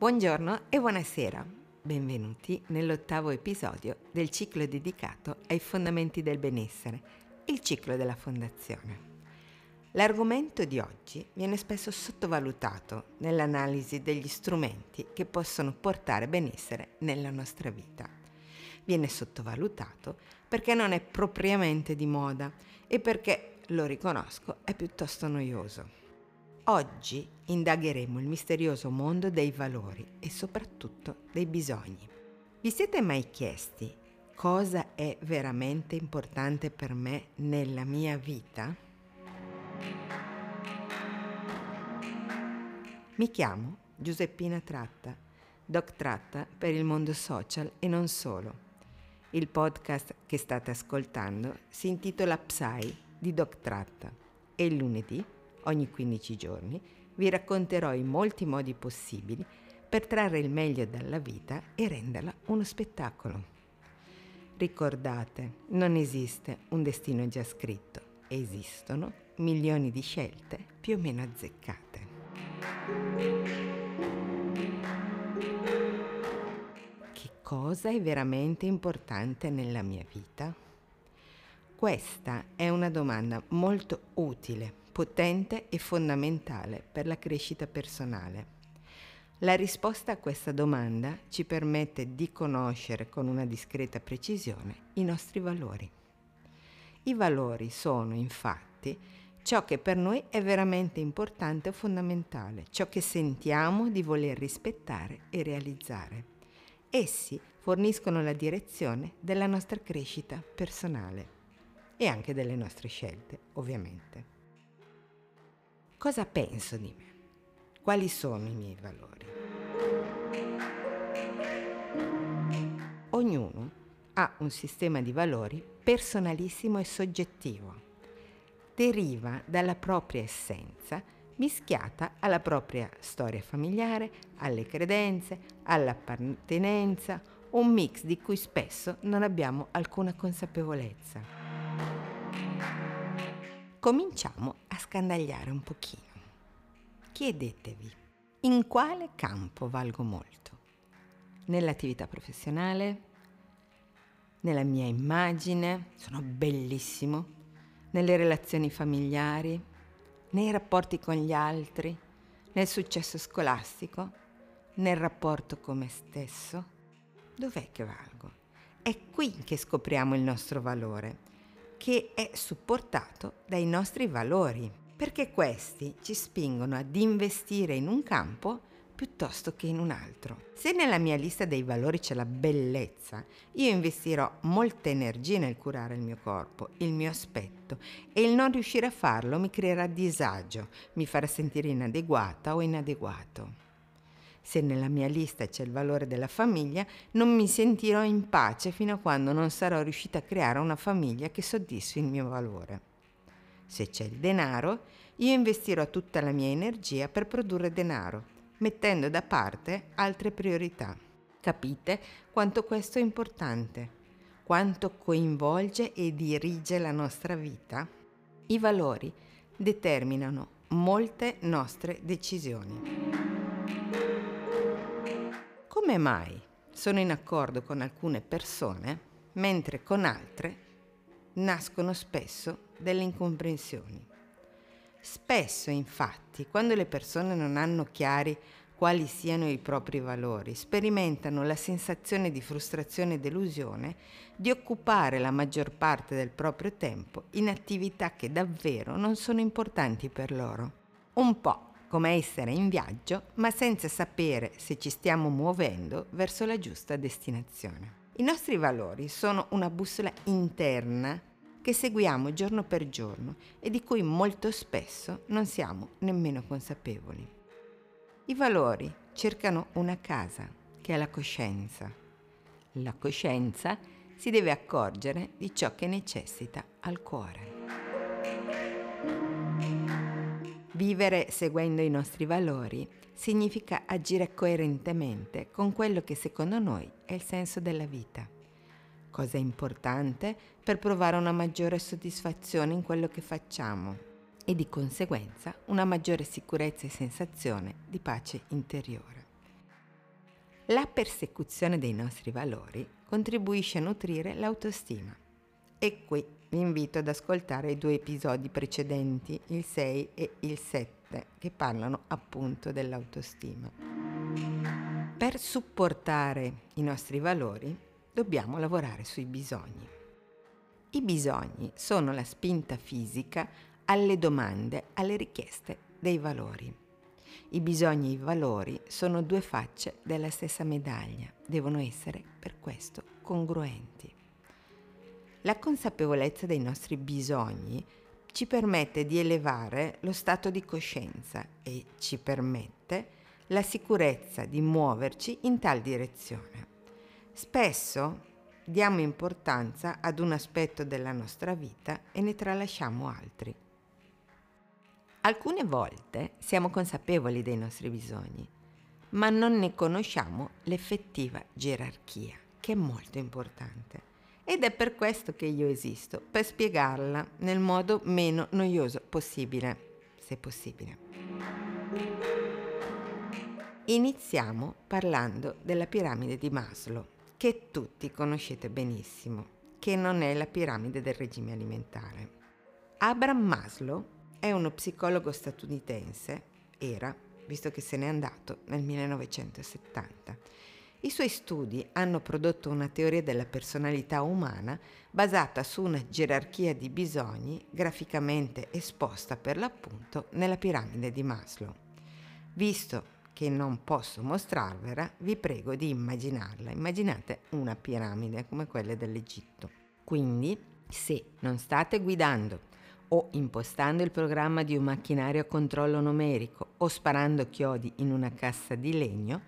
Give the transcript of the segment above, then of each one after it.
Buongiorno e buonasera. Benvenuti nell'ottavo episodio del ciclo dedicato ai fondamenti del benessere, il ciclo della fondazione. L'argomento di oggi viene spesso sottovalutato nell'analisi degli strumenti che possono portare benessere nella nostra vita. Viene sottovalutato perché non è propriamente di moda e perché, lo riconosco, è piuttosto noioso. Oggi indagheremo il misterioso mondo dei valori e soprattutto dei bisogni. Vi siete mai chiesti cosa è veramente importante per me nella mia vita? Mi chiamo Giuseppina Tratta, Doc Tratta per il mondo social e non solo. Il podcast che state ascoltando si intitola Psy di Doc Tratta e il lunedì, ogni 15 giorni, vi racconterò i molti modi possibili per trarre il meglio dalla vita e renderla uno spettacolo. Ricordate, non esiste un destino già scritto, esistono milioni di scelte più o meno azzeccate. Che cosa è veramente importante nella mia vita? Questa è una domanda molto utile, potente e fondamentale per la crescita personale. La risposta a questa domanda ci permette di conoscere con una discreta precisione i nostri valori. I valori sono infatti ciò che per noi è veramente importante e fondamentale, ciò che sentiamo di voler rispettare e realizzare. Essi forniscono la direzione della nostra crescita personale e anche delle nostre scelte, ovviamente. Cosa penso di me? Quali sono i miei valori? Ognuno ha un sistema di valori personalissimo e soggettivo deriva dalla propria essenza mischiata alla propria storia familiare, alle credenze, all'appartenenza, un mix di cui spesso non abbiamo alcuna consapevolezza. Cominciamo scandagliare un pochino. Chiedetevi, in quale campo valgo molto? Nell'attività professionale? Nella mia immagine? Sono bellissimo? nelle relazioni familiari, nei rapporti con gli altri, nel successo scolastico, nel rapporto con me stesso? Dov'è che valgo? È qui che scopriamo il nostro valore, che è supportato dai nostri valori, perché questi ci spingono ad investire in un campo piuttosto che in un altro. Se nella mia lista dei valori c'è la bellezza, io investirò molta energia nel curare il mio corpo, il mio aspetto e il non riuscire a farlo mi creerà disagio, mi farà sentire inadeguata o inadeguato. Se nella mia lista c'è il valore della famiglia, non mi sentirò in pace fino a quando non sarò riuscita a creare una famiglia che soddisfi il mio valore. Se c'è il denaro, io investirò tutta la mia energia per produrre denaro mettendo da parte altre priorità. Capite quanto questo è importante, quanto coinvolge e dirige la nostra vita? I valori determinano molte nostre decisioni. Come mai sono in accordo con alcune persone mentre con altre nascono spesso delle incomprensioni? Spesso, infatti, quando le persone non hanno chiari quali siano i propri valori, sperimentano la sensazione di frustrazione e delusione di occupare la maggior parte del proprio tempo in attività che davvero non sono importanti per loro. Un po' come essere in viaggio, ma senza sapere se ci stiamo muovendo verso la giusta destinazione. I nostri valori sono una bussola interna che seguiamo giorno per giorno e di cui molto spesso non siamo nemmeno consapevoli. I valori cercano una casa, che è la coscienza. La coscienza si deve accorgere di ciò che necessita al cuore. Vivere seguendo i nostri valori significa agire coerentemente con quello che secondo noi è il senso della vita cosa importante per provare una maggiore soddisfazione in quello che facciamo e di conseguenza una maggiore sicurezza e sensazione di pace interiore. La persecuzione dei nostri valori contribuisce a nutrire l'autostima. E qui vi invito ad ascoltare i due episodi precedenti, il 6 e il 7, che parlano appunto dell'autostima. Per supportare i nostri valori dobbiamo lavorare sui bisogni. I bisogni sono la spinta fisica alle domande, alle richieste dei valori. I bisogni e i valori sono due facce della stessa medaglia, devono essere per questo congruenti. La consapevolezza dei nostri bisogni ci permette di elevare lo stato di coscienza e ci permette la sicurezza di muoverci in tal direzione. Spesso diamo importanza ad un aspetto della nostra vita e ne tralasciamo altri. Alcune volte siamo consapevoli dei nostri bisogni, ma non ne conosciamo l'effettiva gerarchia, che è molto importante. Ed è per questo che io esisto, per spiegarla nel modo meno noioso possibile, se possibile. Iniziamo parlando della piramide di Maslow, che tutti conoscete benissimo, che non è la piramide del regime alimentare. Abraham Maslow è uno psicologo statunitense, era, visto che se n'è andato nel 1970 i suoi studi hanno prodotto una teoria della personalità umana basata su una gerarchia di bisogni graficamente esposta per l'appunto nella piramide di Maslow. Visto che non posso mostrarvela, vi prego di immaginarla. Immaginate una piramide come quelle dell'Egitto. Quindi, se non state guidando o impostando il programma di un macchinario a controllo numerico o sparando chiodi in una cassa di legno,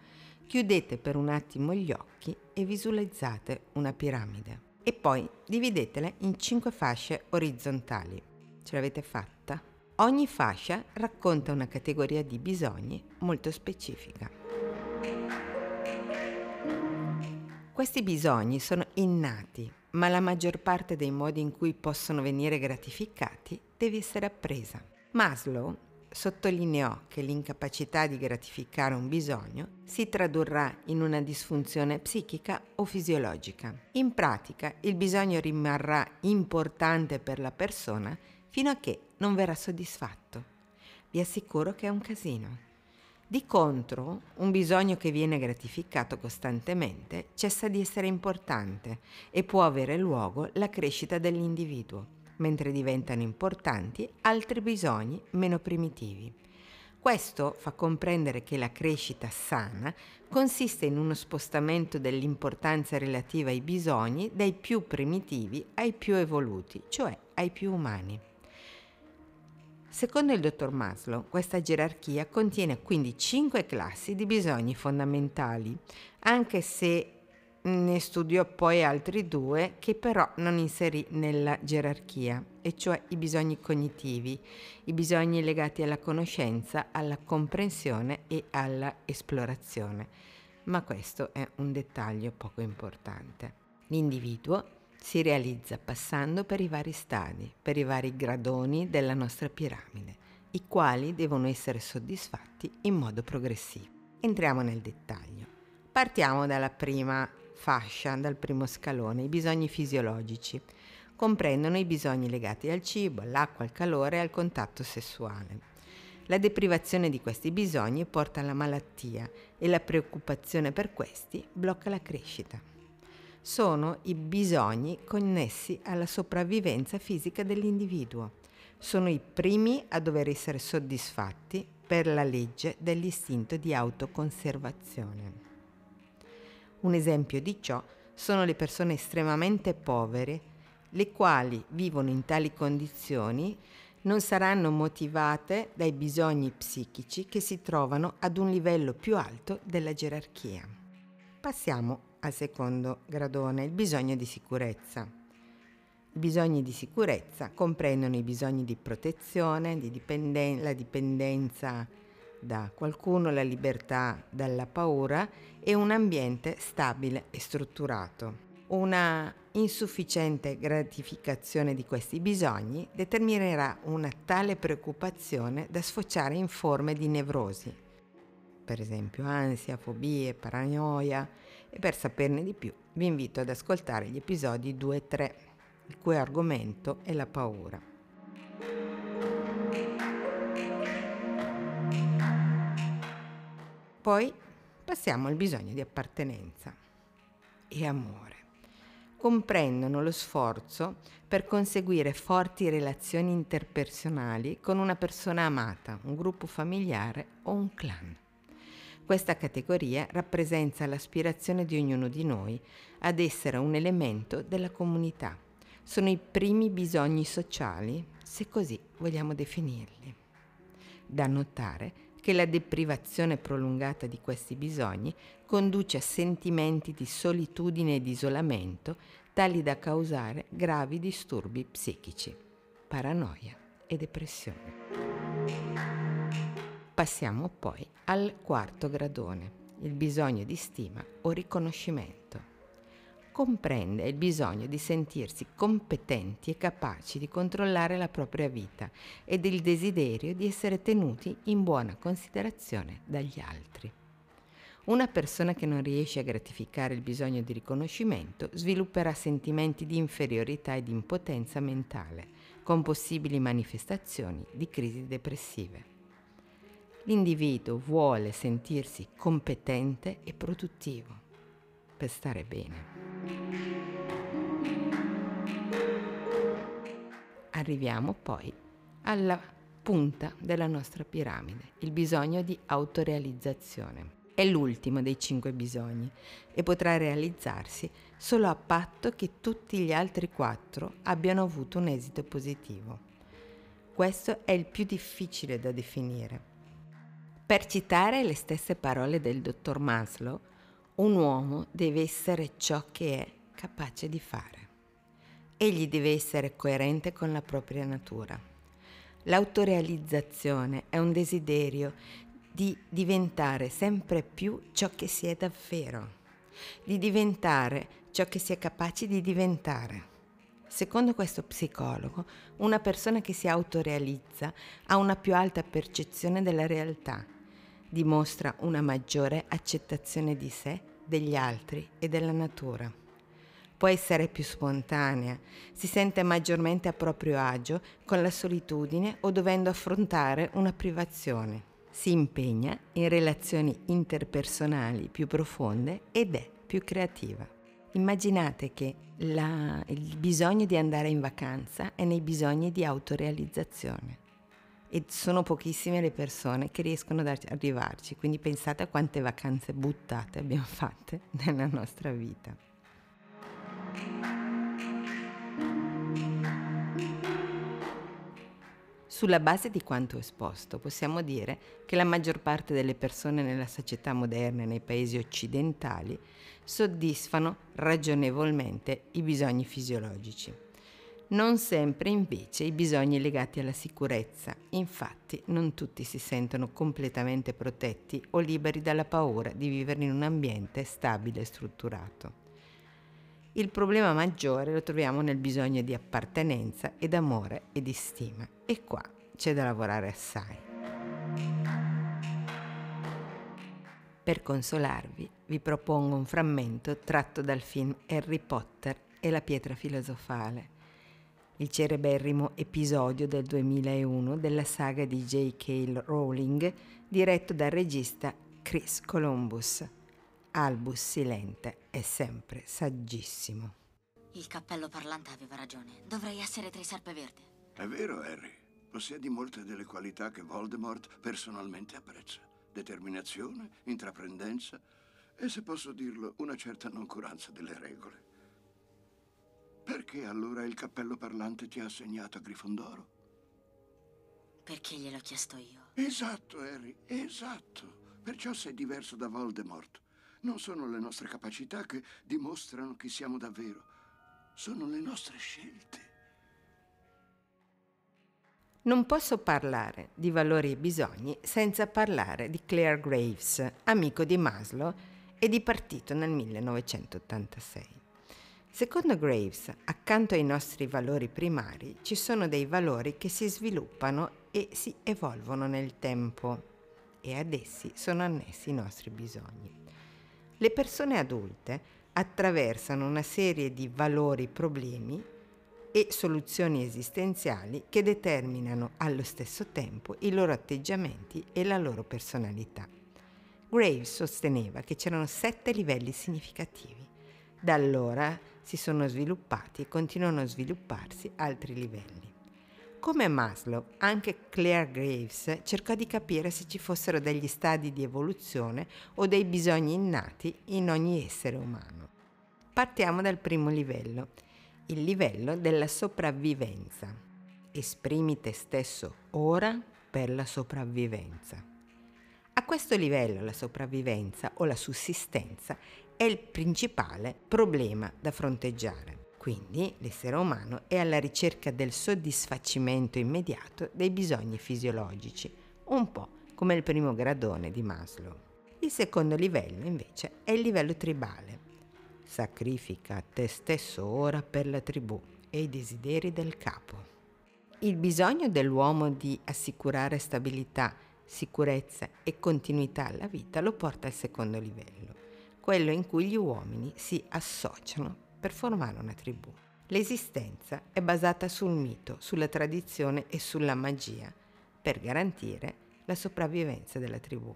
Chiudete per un attimo gli occhi e visualizzate una piramide. E poi dividetela in cinque fasce orizzontali. Ce l'avete fatta? Ogni fascia racconta una categoria di bisogni molto specifica. Questi bisogni sono innati, ma la maggior parte dei modi in cui possono venire gratificati deve essere appresa. Maslow sottolineò che l'incapacità di gratificare un bisogno si tradurrà in una disfunzione psichica o fisiologica. In pratica il bisogno rimarrà importante per la persona fino a che non verrà soddisfatto. Vi assicuro che è un casino. Di contro, un bisogno che viene gratificato costantemente cessa di essere importante e può avere luogo la crescita dell'individuo mentre diventano importanti altri bisogni meno primitivi. Questo fa comprendere che la crescita sana consiste in uno spostamento dell'importanza relativa ai bisogni dai più primitivi ai più evoluti, cioè ai più umani. Secondo il dottor Maslow, questa gerarchia contiene quindi cinque classi di bisogni fondamentali, anche se ne studiò poi altri due che però non inserì nella gerarchia, e cioè i bisogni cognitivi, i bisogni legati alla conoscenza, alla comprensione e alla esplorazione. Ma questo è un dettaglio poco importante. L'individuo si realizza passando per i vari stadi, per i vari gradoni della nostra piramide, i quali devono essere soddisfatti in modo progressivo. Entriamo nel dettaglio. Partiamo dalla prima fascia dal primo scalone, i bisogni fisiologici. Comprendono i bisogni legati al cibo, all'acqua, al calore e al contatto sessuale. La deprivazione di questi bisogni porta alla malattia e la preoccupazione per questi blocca la crescita. Sono i bisogni connessi alla sopravvivenza fisica dell'individuo. Sono i primi a dover essere soddisfatti per la legge dell'istinto di autoconservazione. Un esempio di ciò sono le persone estremamente povere, le quali vivono in tali condizioni non saranno motivate dai bisogni psichici che si trovano ad un livello più alto della gerarchia. Passiamo al secondo gradone, il bisogno di sicurezza. I bisogni di sicurezza comprendono i bisogni di protezione, di dipenden- la dipendenza da qualcuno, la libertà dalla paura e un ambiente stabile e strutturato. Una insufficiente gratificazione di questi bisogni determinerà una tale preoccupazione da sfociare in forme di nevrosi. per esempio ansia, fobie, paranoia, e per saperne di più vi invito ad ascoltare gli episodi 2 e 3, il cui argomento è la paura. Poi passiamo al bisogno di appartenenza e amore. Comprendono lo sforzo per conseguire forti relazioni interpersonali con una persona amata, un gruppo familiare o un clan. Questa categoria rappresenta l'aspirazione di ognuno di noi ad essere un elemento della comunità. Sono i primi bisogni sociali, se così vogliamo definirli. Da notare che la deprivazione prolungata di questi bisogni conduce a sentimenti di solitudine e di isolamento tali da causare gravi disturbi psichici, paranoia e depressione. Passiamo poi al quarto gradone, il bisogno di stima o riconoscimento. Comprende il bisogno di sentirsi competenti e capaci di controllare la propria vita ed il desiderio di essere tenuti in buona considerazione dagli altri. Una persona che non riesce a gratificare il bisogno di riconoscimento svilupperà sentimenti di inferiorità e di impotenza mentale, con possibili manifestazioni di crisi depressive. L'individuo vuole sentirsi competente e produttivo per stare bene. Arriviamo poi alla punta della nostra piramide, il bisogno di autorealizzazione. È l'ultimo dei cinque bisogni e potrà realizzarsi solo a patto che tutti gli altri quattro abbiano avuto un esito positivo. Questo è il più difficile da definire per citare le stesse parole del dottor Maslow, un uomo deve essere ciò che è capace di fare. Egli deve essere coerente con la propria natura. L'autorealizzazione è un desiderio di diventare sempre più ciò che si è davvero, di diventare ciò che si è capaci di diventare. Secondo questo psicologo, una persona che si autorealizza ha una più alta percezione della realtà dimostra una maggiore accettazione di sé, degli altri e della natura. Può essere più spontanea, si sente maggiormente a proprio agio con la solitudine o dovendo affrontare una privazione. Si impegna in relazioni interpersonali più profonde ed è più creativa. Immaginate che la, il bisogno di andare in vacanza è nei bisogni di autorealizzazione e sono pochissime le persone che riescono ad arrivarci, quindi pensate a quante vacanze buttate abbiamo fatte nella nostra vita. Sulla base di quanto esposto possiamo dire che la maggior parte delle persone nella società moderna e nei paesi occidentali soddisfano ragionevolmente i bisogni fisiologici non sempre invece i bisogni legati alla sicurezza. Infatti non tutti si sentono completamente protetti o liberi dalla paura di vivere in un ambiente stabile e strutturato. Il problema maggiore lo troviamo nel bisogno di appartenenza ed amore e di stima e qua c'è da lavorare assai. Per consolarvi vi propongo un frammento tratto dal film Harry Potter e la pietra filosofale il cereberrimo episodio del 2001 della saga di J.K. Rowling diretto dal regista Chris Columbus. Albus Silente è sempre saggissimo. Il cappello parlante aveva ragione. Dovrei essere tra i serpeverdi. È vero, Harry. Possiedi molte delle qualità che Voldemort personalmente apprezza. Determinazione, intraprendenza e, se posso dirlo, una certa noncuranza delle regole. Perché allora il cappello parlante ti ha assegnato a Grifondoro? Perché gliel'ho chiesto io. Esatto, Harry, esatto. Perciò sei diverso da Voldemort. Non sono le nostre capacità che dimostrano chi siamo davvero. Sono le nostre scelte. Non posso parlare di valori e bisogni senza parlare di Claire Graves, amico di Maslow e di partito nel 1986. Secondo Graves, accanto ai nostri valori primari ci sono dei valori che si sviluppano e si evolvono nel tempo. e ad essi sono annessi i nostri bisogni. Le persone adulte attraversano una serie di valori, problemi e soluzioni esistenziali che determinano allo stesso tempo i loro atteggiamenti e la loro personalità. Graves sosteneva che c'erano sette livelli significativi. Da allora si sono sviluppati e continuano a svilupparsi altri livelli. Come Maslow, anche Claire Graves cercò di capire se ci fossero degli stadi di evoluzione o dei bisogni innati in ogni essere umano. Partiamo dal primo livello, il livello della sopravvivenza. Esprimi te stesso ora per la sopravvivenza. A questo livello la sopravvivenza o la sussistenza è il principale problema da fronteggiare. Quindi l'essere umano è alla ricerca del soddisfacimento immediato dei bisogni fisiologici, un po' come il primo gradone di Maslow. Il secondo livello invece è il livello tribale, Sacrifica te stesso ora per la tribù e i desideri del capo. Il bisogno dell'uomo di assicurare stabilità, sicurezza e continuità alla vita lo porta al secondo livello, quello in cui gli uomini si associano per formare una tribù. L'esistenza è basata sul mito, sulla tradizione e sulla magia per garantire la sopravvivenza della tribù.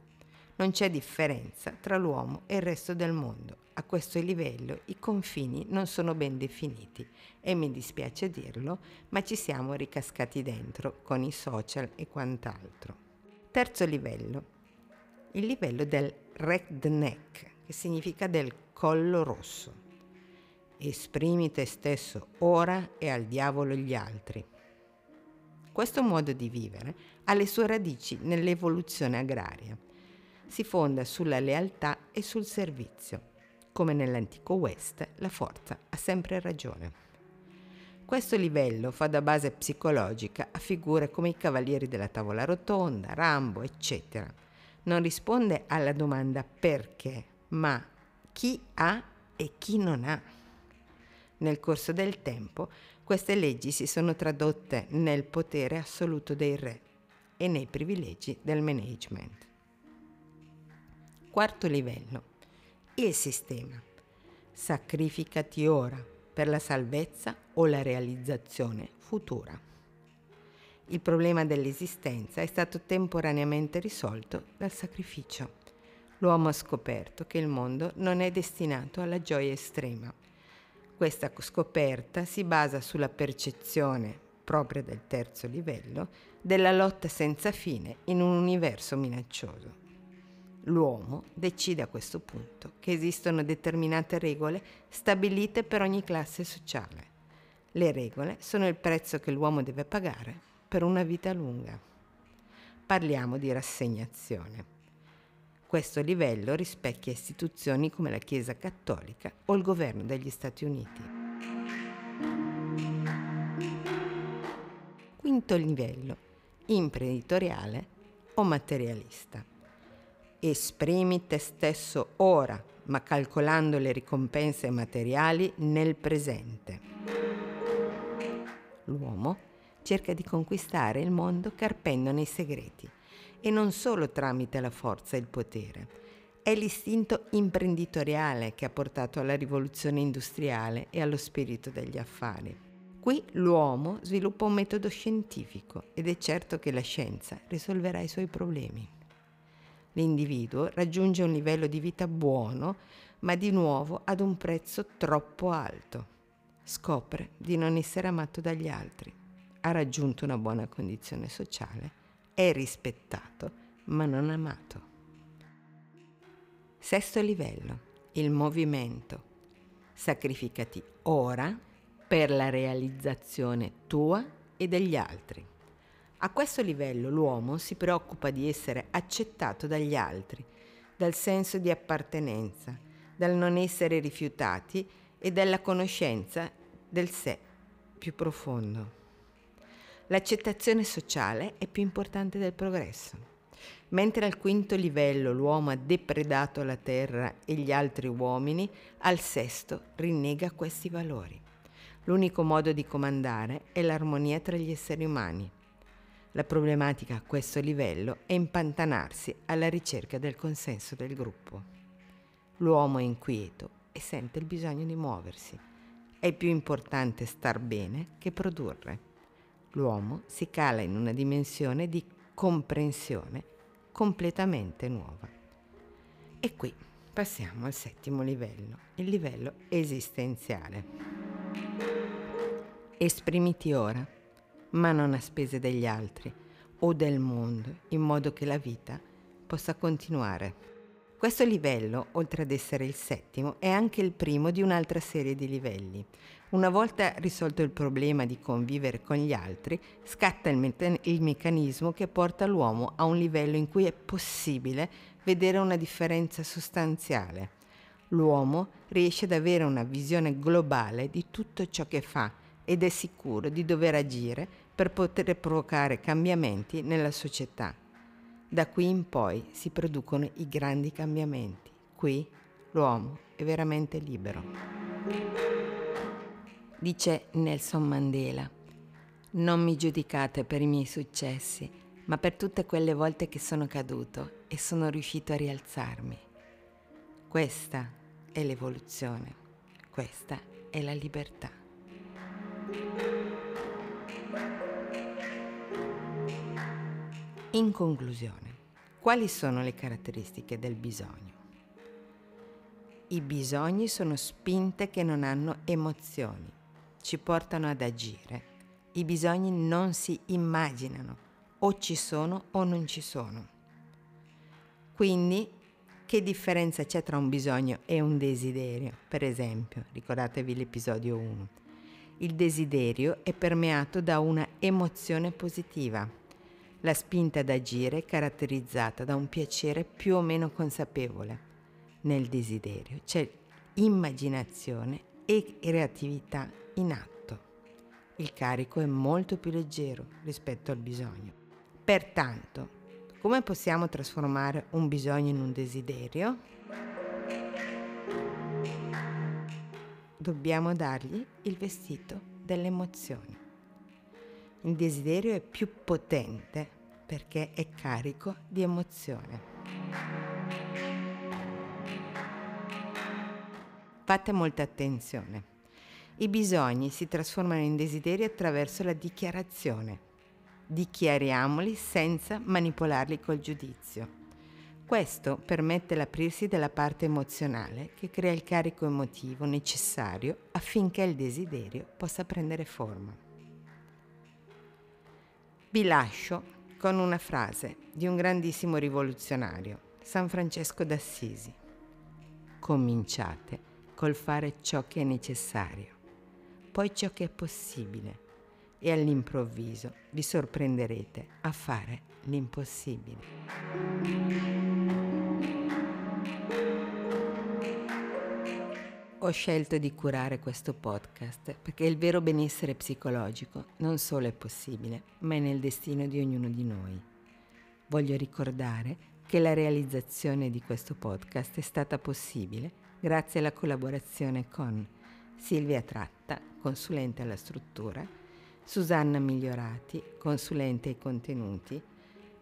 Non c'è differenza tra l'uomo e il resto del mondo. A questo livello i confini non sono ben definiti e mi dispiace dirlo, ma ci siamo ricascati dentro con i social e quant'altro. Terzo livello, il livello del redneck, che significa del collo rosso. Esprimi te stesso ora e al diavolo gli altri. Questo modo di vivere ha le sue radici nell'evoluzione agraria si fonda sulla lealtà e sul servizio. Come nell'antico West, la forza ha sempre ragione. Questo livello fa da base psicologica a figure come i cavalieri della tavola rotonda, Rambo, eccetera. Non risponde alla domanda perché, ma chi ha e chi non ha. Nel corso del tempo queste leggi si sono tradotte nel potere assoluto dei re e nei privilegi del management. Quarto livello. Il sistema. Sacrificati ora per la salvezza o la realizzazione futura. Il problema dell'esistenza è stato temporaneamente risolto dal sacrificio. L'uomo ha scoperto che il mondo non è destinato alla gioia estrema. Questa scoperta si basa sulla percezione, propria del terzo livello, della lotta senza fine in un universo minaccioso. L'uomo decide a questo punto che esistono determinate regole stabilite per ogni classe sociale. Le regole sono il prezzo che l'uomo deve pagare per una vita lunga. Parliamo di rassegnazione. Questo livello rispecchia istituzioni come la Chiesa Cattolica o il governo degli Stati Uniti. Quinto livello, imprenditoriale o materialista. Esprimi te stesso ora, ma calcolando le ricompense materiali nel presente. L'uomo cerca di conquistare il mondo carpendone i segreti e non solo tramite la forza e il potere. È l'istinto imprenditoriale che ha portato alla rivoluzione industriale e allo spirito degli affari. Qui l'uomo sviluppa un metodo scientifico ed è certo che la scienza risolverà i suoi problemi l'individuo raggiunge un livello di vita buono, ma di nuovo ad un prezzo troppo alto. Scopre di non essere amato dagli altri, ha raggiunto una buona condizione sociale, è rispettato, ma non amato. Sesto livello, il movimento. Sacrificati ora per la realizzazione tua e degli altri. A questo livello l'uomo si preoccupa di essere accettato dagli altri, dal senso di appartenenza, dal non essere rifiutati e dalla conoscenza del sé più profondo. L'accettazione sociale è più importante del progresso. Mentre al quinto livello l'uomo ha depredato la terra e gli altri uomini, al sesto rinnega questi valori. L'unico modo di comandare è l'armonia tra gli esseri umani La problematica a questo livello è impantanarsi alla ricerca del consenso del gruppo. L'uomo è inquieto e sente il bisogno di muoversi. È più importante star bene che produrre. L'uomo si cala in una dimensione di comprensione completamente nuova. E qui passiamo al settimo livello, il livello esistenziale. Esprimiti ora ma non a spese degli altri o del mondo, in modo che la vita possa continuare. Questo livello, oltre ad essere il settimo, è anche il primo di un'altra serie di livelli. Una volta risolto il problema di convivere con gli altri, scatta il, me- il meccanismo che porta l'uomo a un livello in cui è possibile vedere una differenza sostanziale. L'uomo riesce ad avere una visione globale di tutto ciò che fa ed è sicuro di dover agire per poter provocare cambiamenti nella società. Da qui in poi si producono i grandi cambiamenti. Qui l'uomo è veramente libero. Dice Nelson Mandela, non mi giudicate per i miei successi, ma per tutte quelle volte che sono caduto e sono riuscito a rialzarmi. Questa è l'evoluzione, questa è la libertà. In conclusione, quali sono le caratteristiche del bisogno? I bisogni sono spinte che non hanno emozioni, ci portano ad agire. I bisogni non si immaginano, o ci sono o non ci sono. Quindi, che differenza c'è tra un bisogno e un desiderio? Per esempio, ricordatevi l'episodio 1 il desiderio è permeato da una emozione positiva. La spinta ad agire è caratterizzata da un piacere più o meno consapevole. Nel desiderio c'è immaginazione e creatività in atto. Il carico è molto più leggero rispetto al bisogno. Pertanto, come possiamo trasformare un bisogno in un desiderio? dobbiamo dargli il vestito delle emozioni. Il desiderio è più potente perché è carico di emozione. Fate molta attenzione. I bisogni si trasformano in desideri attraverso la dichiarazione. Dichiariamoli senza manipolarli col giudizio. Questo permette l'aprirsi della parte emozionale che crea il carico emotivo necessario affinché il desiderio possa prendere forma. Vi lascio con una frase di un grandissimo rivoluzionario, San Francesco d'Assisi. Cominciate col fare ciò che è necessario, poi ciò che è possibile e all'improvviso vi sorprenderete a fare l'impossibile. Ho scelto di curare questo podcast perché il vero benessere psicologico non solo è possibile, ma è nel destino di ognuno di noi. Voglio ricordare che la realizzazione di questo podcast è stata possibile grazie alla collaborazione con Silvia Tratta, consulente alla struttura, Susanna Migliorati, consulente ai contenuti,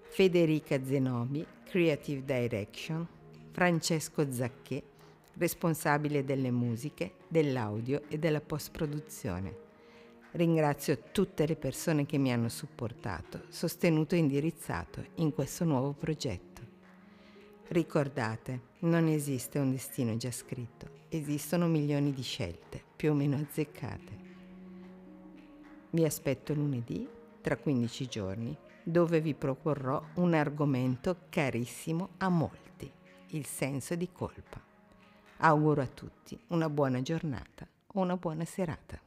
Federica Zenobi, Creative Direction, Francesco Zacchè, responsabile delle musiche, dell'audio e della post-produzione. Ringrazio tutte le persone che mi hanno supportato, sostenuto e indirizzato in questo nuovo progetto. Ricordate, non esiste un destino già scritto, esistono milioni di scelte, più o meno azzeccate. Vi aspetto lunedì, tra 15 giorni, dove vi proporrò un argomento carissimo a molti, il senso di colpa. Auguro a tutti una buona giornata o una buona serata.